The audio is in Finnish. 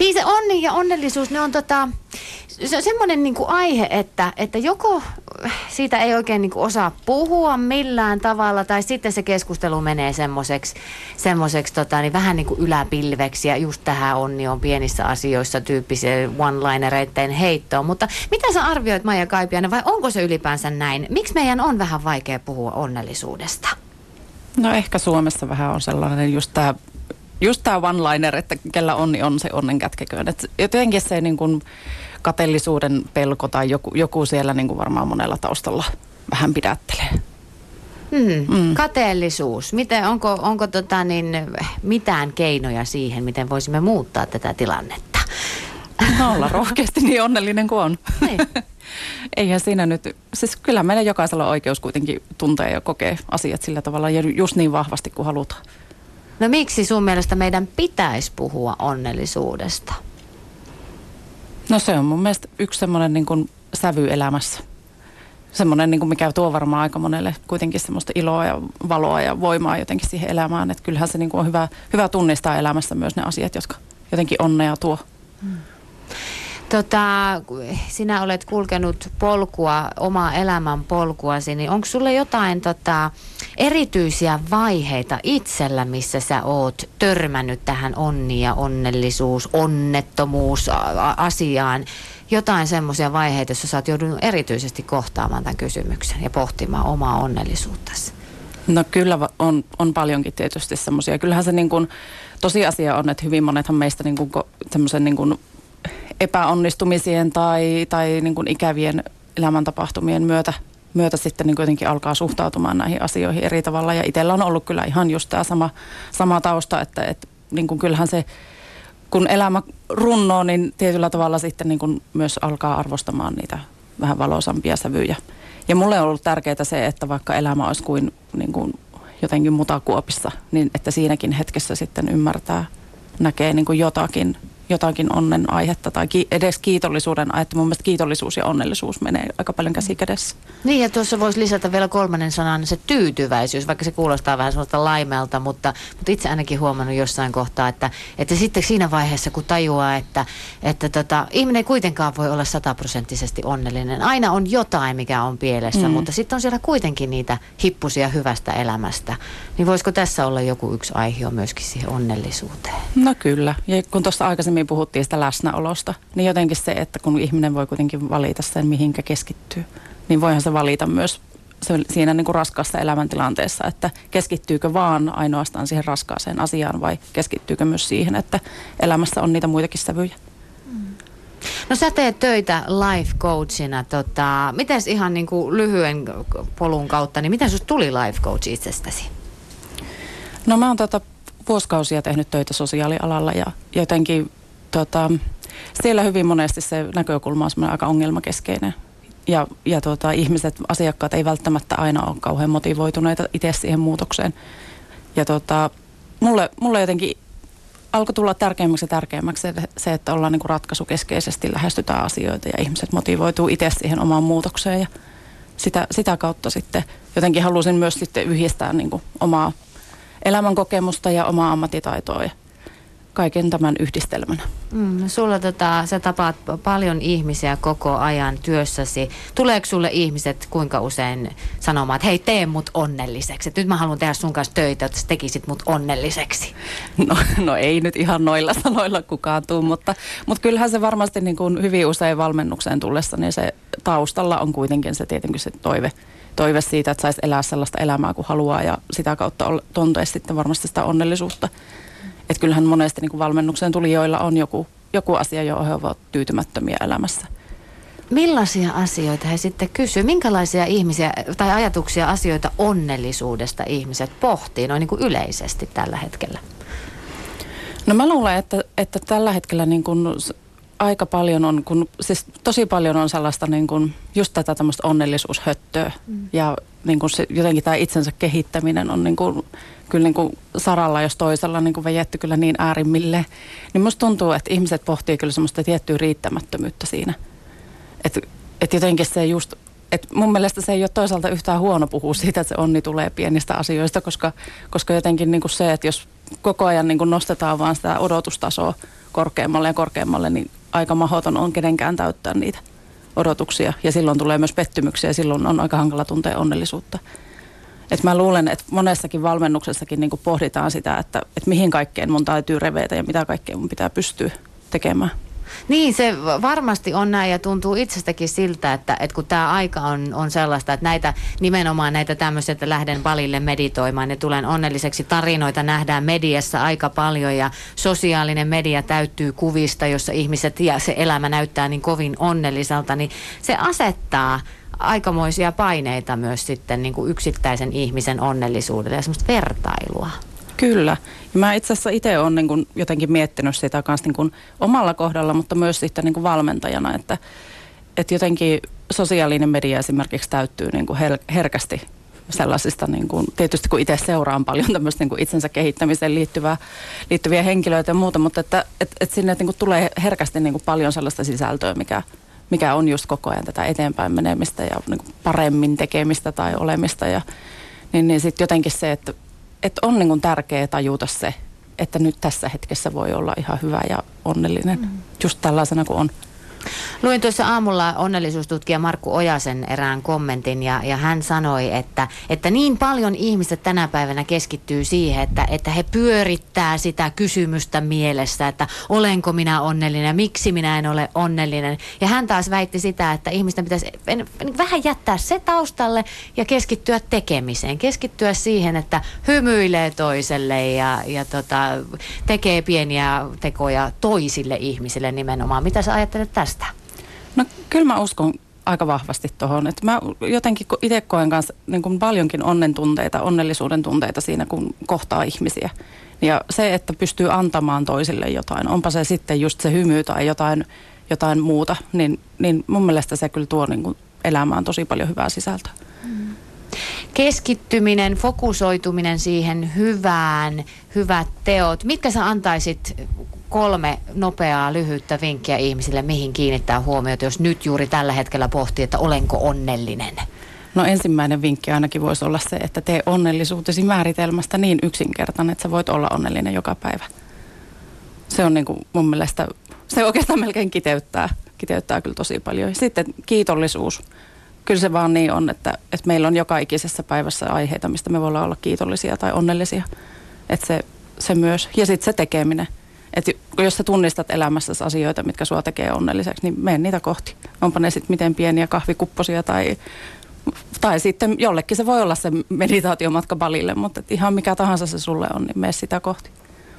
Niin se onni ja onnellisuus, ne on tota, se on semmoinen niin aihe, että, että joko siitä ei oikein niin kuin osaa puhua millään tavalla, tai sitten se keskustelu menee semmoiseksi, semmoiseksi tota, niin vähän niin kuin yläpilveksi, ja just tähän onni on pienissä asioissa tyyppisen one-linereiden heittoon. Mutta mitä sä arvioit Maija Kaipiainen, vai onko se ylipäänsä näin? Miksi meidän on vähän vaikea puhua onnellisuudesta? No ehkä Suomessa vähän on sellainen just tämä just tämä one-liner, että kellä onni on, se onnen kätkeköön. Et jotenkin se niin kuin kateellisuuden pelko tai joku, joku siellä niin kuin varmaan monella taustalla vähän pidättelee. Hmm. Mm. Kateellisuus. Miten, onko onko tota niin, mitään keinoja siihen, miten voisimme muuttaa tätä tilannetta? No olla rohkeasti niin onnellinen kuin on. Niin. Eihän siinä nyt, siis kyllä meillä jokaisella on oikeus kuitenkin tuntea ja kokea asiat sillä tavalla ja just niin vahvasti kuin halutaan. No miksi sun mielestä meidän pitäisi puhua onnellisuudesta? No se on mun mielestä yksi semmoinen niin kuin sävy elämässä. Semmoinen, niin kuin mikä tuo varmaan aika monelle kuitenkin semmoista iloa ja valoa ja voimaa jotenkin siihen elämään. Että kyllähän se niin kuin on hyvä, hyvä tunnistaa elämässä myös ne asiat, jotka jotenkin onnea tuo. Hmm. Tota, sinä olet kulkenut polkua, omaa elämän polkuasi, niin onko sulle jotain tota, erityisiä vaiheita itsellä, missä sä oot törmännyt tähän onni ja onnellisuus, onnettomuus asiaan? Jotain semmoisia vaiheita, joissa sä oot joudunut erityisesti kohtaamaan tämän kysymyksen ja pohtimaan omaa onnellisuuttasi? No kyllä on, on paljonkin tietysti semmoisia. Kyllähän se niin kuin, tosiasia on, että hyvin monethan meistä niin kuin, semmoisen niin kuin epäonnistumisien tai, tai niin kuin ikävien elämäntapahtumien myötä, myötä sitten niin kuitenkin alkaa suhtautumaan näihin asioihin eri tavalla. Ja itsellä on ollut kyllä ihan just tämä sama, sama tausta, että, että niin kuin kyllähän se, kun elämä runnoo, niin tietyllä tavalla sitten niin kuin myös alkaa arvostamaan niitä vähän valoisampia sävyjä. Ja mulle on ollut tärkeää se, että vaikka elämä olisi kuin, niin kuin jotenkin mutakuopissa, niin että siinäkin hetkessä sitten ymmärtää, näkee niin kuin jotakin jotakin onnen aihetta tai ki- edes kiitollisuuden aihetta. Mun mielestä kiitollisuus ja onnellisuus menee aika paljon käsi kädessä. Niin ja tuossa voisi lisätä vielä kolmannen sanan se tyytyväisyys, vaikka se kuulostaa vähän sellaista laimelta, mutta, mutta itse ainakin huomannut jossain kohtaa, että, että sitten siinä vaiheessa kun tajuaa, että, että tota, ihminen ei kuitenkaan voi olla sataprosenttisesti onnellinen. Aina on jotain, mikä on pielessä, mm. mutta sitten on siellä kuitenkin niitä hippusia hyvästä elämästä. Niin voisiko tässä olla joku yksi aihe myöskin siihen onnellisuuteen? No kyllä. Ja kun tuossa aikaisemmin aikaisemmin puhuttiin sitä läsnäolosta, niin jotenkin se, että kun ihminen voi kuitenkin valita sen, mihinkä keskittyy, niin voihan se valita myös se, siinä niin kuin raskaassa elämäntilanteessa, että keskittyykö vaan ainoastaan siihen raskaaseen asiaan vai keskittyykö myös siihen, että elämässä on niitä muitakin sävyjä. Mm. No sä teet töitä life coachina. Tota, miten ihan niin kuin lyhyen polun kautta, niin miten sinusta tuli life coach itsestäsi? No mä oon tota vuosikausia tehnyt töitä sosiaalialalla ja jotenkin tota, siellä hyvin monesti se näkökulma on aika ongelmakeskeinen. Ja, ja tota, ihmiset, asiakkaat ei välttämättä aina ole kauhean motivoituneita itse siihen muutokseen. Ja tota, mulle, mulle jotenkin alkoi tulla tärkeämmäksi ja tärkeämmäksi se, että ollaan niin kuin ratkaisukeskeisesti lähestytään asioita ja ihmiset motivoituu itse siihen omaan muutokseen. Ja sitä, sitä kautta sitten jotenkin halusin myös sitten yhdistää niin kuin omaa elämänkokemusta ja omaa ammattitaitoa ja kaiken tämän yhdistelmänä. Mm, sulla tota, sä tapaat paljon ihmisiä koko ajan työssäsi. Tuleeko sulle ihmiset kuinka usein sanomaan, että hei tee mut onnelliseksi. Et nyt mä haluan tehdä sun kanssa töitä, että sä tekisit mut onnelliseksi. No, no ei nyt ihan noilla sanoilla kukaan tuu, mutta, mutta kyllähän se varmasti niin kuin hyvin usein valmennukseen tullessa, niin se taustalla on kuitenkin se tietenkin se toive, toive siitä, että saisi elää sellaista elämää kuin haluaa ja sitä kautta tuntea sitten varmasti sitä onnellisuutta. Että kyllähän monesti niin kuin valmennukseen tulijoilla on joku, joku asia, johon he ovat tyytymättömiä elämässä. Millaisia asioita he sitten kysyvät? Minkälaisia ihmisiä tai ajatuksia, asioita onnellisuudesta ihmiset pohtii noin niin kuin yleisesti tällä hetkellä? No mä luulen, että, että tällä hetkellä niin kuin aika paljon on, kun, siis tosi paljon on sellaista niin kuin, just tätä tämmöistä onnellisuushöttöä. Mm. Ja niin kuin se, jotenkin tämä itsensä kehittäminen on niin kuin, kyllä niin kuin saralla jos toisella niin kuin vejetty kyllä niin äärimmille. Niin musta tuntuu, että ihmiset pohtii kyllä semmoista tiettyä riittämättömyyttä siinä. Että et jotenkin se just, että mun mielestä se ei ole toisaalta yhtään huono puhua siitä, että se onni tulee pienistä asioista, koska, koska jotenkin niin kuin se, että jos koko ajan niin kuin nostetaan vaan sitä odotustasoa korkeammalle ja korkeammalle, niin aika mahoton on kenenkään täyttää niitä odotuksia. Ja silloin tulee myös pettymyksiä ja silloin on aika hankala tuntea onnellisuutta. Et mä luulen, että monessakin valmennuksessakin niin pohditaan sitä, että, että mihin kaikkeen mun täytyy revetä ja mitä kaikkea mun pitää pystyä tekemään. Niin, se varmasti on näin ja tuntuu itsestäkin siltä, että, että kun tämä aika on, on sellaista, että näitä nimenomaan näitä tämmöisiä, että lähden palille meditoimaan ja tulen onnelliseksi, tarinoita nähdään mediassa aika paljon ja sosiaalinen media täyttyy kuvista, jossa ihmiset ja se elämä näyttää niin kovin onnelliselta, niin se asettaa aikamoisia paineita myös sitten niin kuin yksittäisen ihmisen onnellisuudelle ja semmoista vertailua. Kyllä. Ja mä itse asiassa itse olen niin kuin jotenkin miettinyt sitä kanssa niin kuin omalla kohdalla, mutta myös sitten niin kuin valmentajana, että, että jotenkin sosiaalinen media esimerkiksi täyttyy niin kuin her- herkästi sellaisista, niin kuin, tietysti kun itse seuraan paljon tämmöistä niin kuin itsensä kehittämiseen liittyvää, liittyviä henkilöitä ja muuta, mutta että, että, että sinne niin kuin tulee herkästi niin kuin paljon sellaista sisältöä, mikä, mikä on just koko ajan tätä eteenpäin menemistä ja niin kuin paremmin tekemistä tai olemista. Ja, niin, niin sitten jotenkin se, että että on niin kuin tärkeää tajuta se, että nyt tässä hetkessä voi olla ihan hyvä ja onnellinen, mm. just tällaisena kuin on. Luin tuossa aamulla onnellisuustutkija Markku Ojasen erään kommentin ja, ja hän sanoi, että, että niin paljon ihmiset tänä päivänä keskittyy siihen, että, että he pyörittää sitä kysymystä mielessä, että olenko minä onnellinen, miksi minä en ole onnellinen. Ja hän taas väitti sitä, että ihmisten pitäisi vähän jättää se taustalle ja keskittyä tekemiseen. Keskittyä siihen, että hymyilee toiselle ja, ja tota, tekee pieniä tekoja toisille ihmisille nimenomaan. Mitä sä ajattelet tästä? Tästä? No kyllä mä uskon aika vahvasti tuohon. Että mä jotenkin itse koen kanssa niin kuin paljonkin onnen tunteita, onnellisuuden tunteita siinä, kun kohtaa ihmisiä. Ja se, että pystyy antamaan toisille jotain, onpa se sitten just se hymy tai jotain, jotain muuta, niin, niin mun mielestä se kyllä tuo niin kuin elämään tosi paljon hyvää sisältöä. Mm. Keskittyminen, fokusoituminen siihen hyvään, hyvät teot. Mitkä sä antaisit kolme nopeaa, lyhyttä vinkkiä ihmisille, mihin kiinnittää huomiota, jos nyt juuri tällä hetkellä pohtii, että olenko onnellinen? No ensimmäinen vinkki ainakin voisi olla se, että tee onnellisuutesi määritelmästä niin yksinkertainen, että sä voit olla onnellinen joka päivä. Se on niin kuin mun mielestä, se oikeastaan melkein kiteyttää, kiteyttää kyllä tosi paljon. Sitten kiitollisuus. Kyllä se vaan niin on, että, että meillä on joka ikisessä päivässä aiheita, mistä me voidaan olla kiitollisia tai onnellisia. Että se, se myös. Ja sitten se tekeminen – että jos sä tunnistat elämässä asioita, mitkä sua tekee onnelliseksi, niin mene niitä kohti. Onpa ne sitten miten pieniä kahvikupposia tai, tai sitten jollekin se voi olla se meditaatiomatka balille, mutta ihan mikä tahansa se sulle on, niin mene sitä kohti.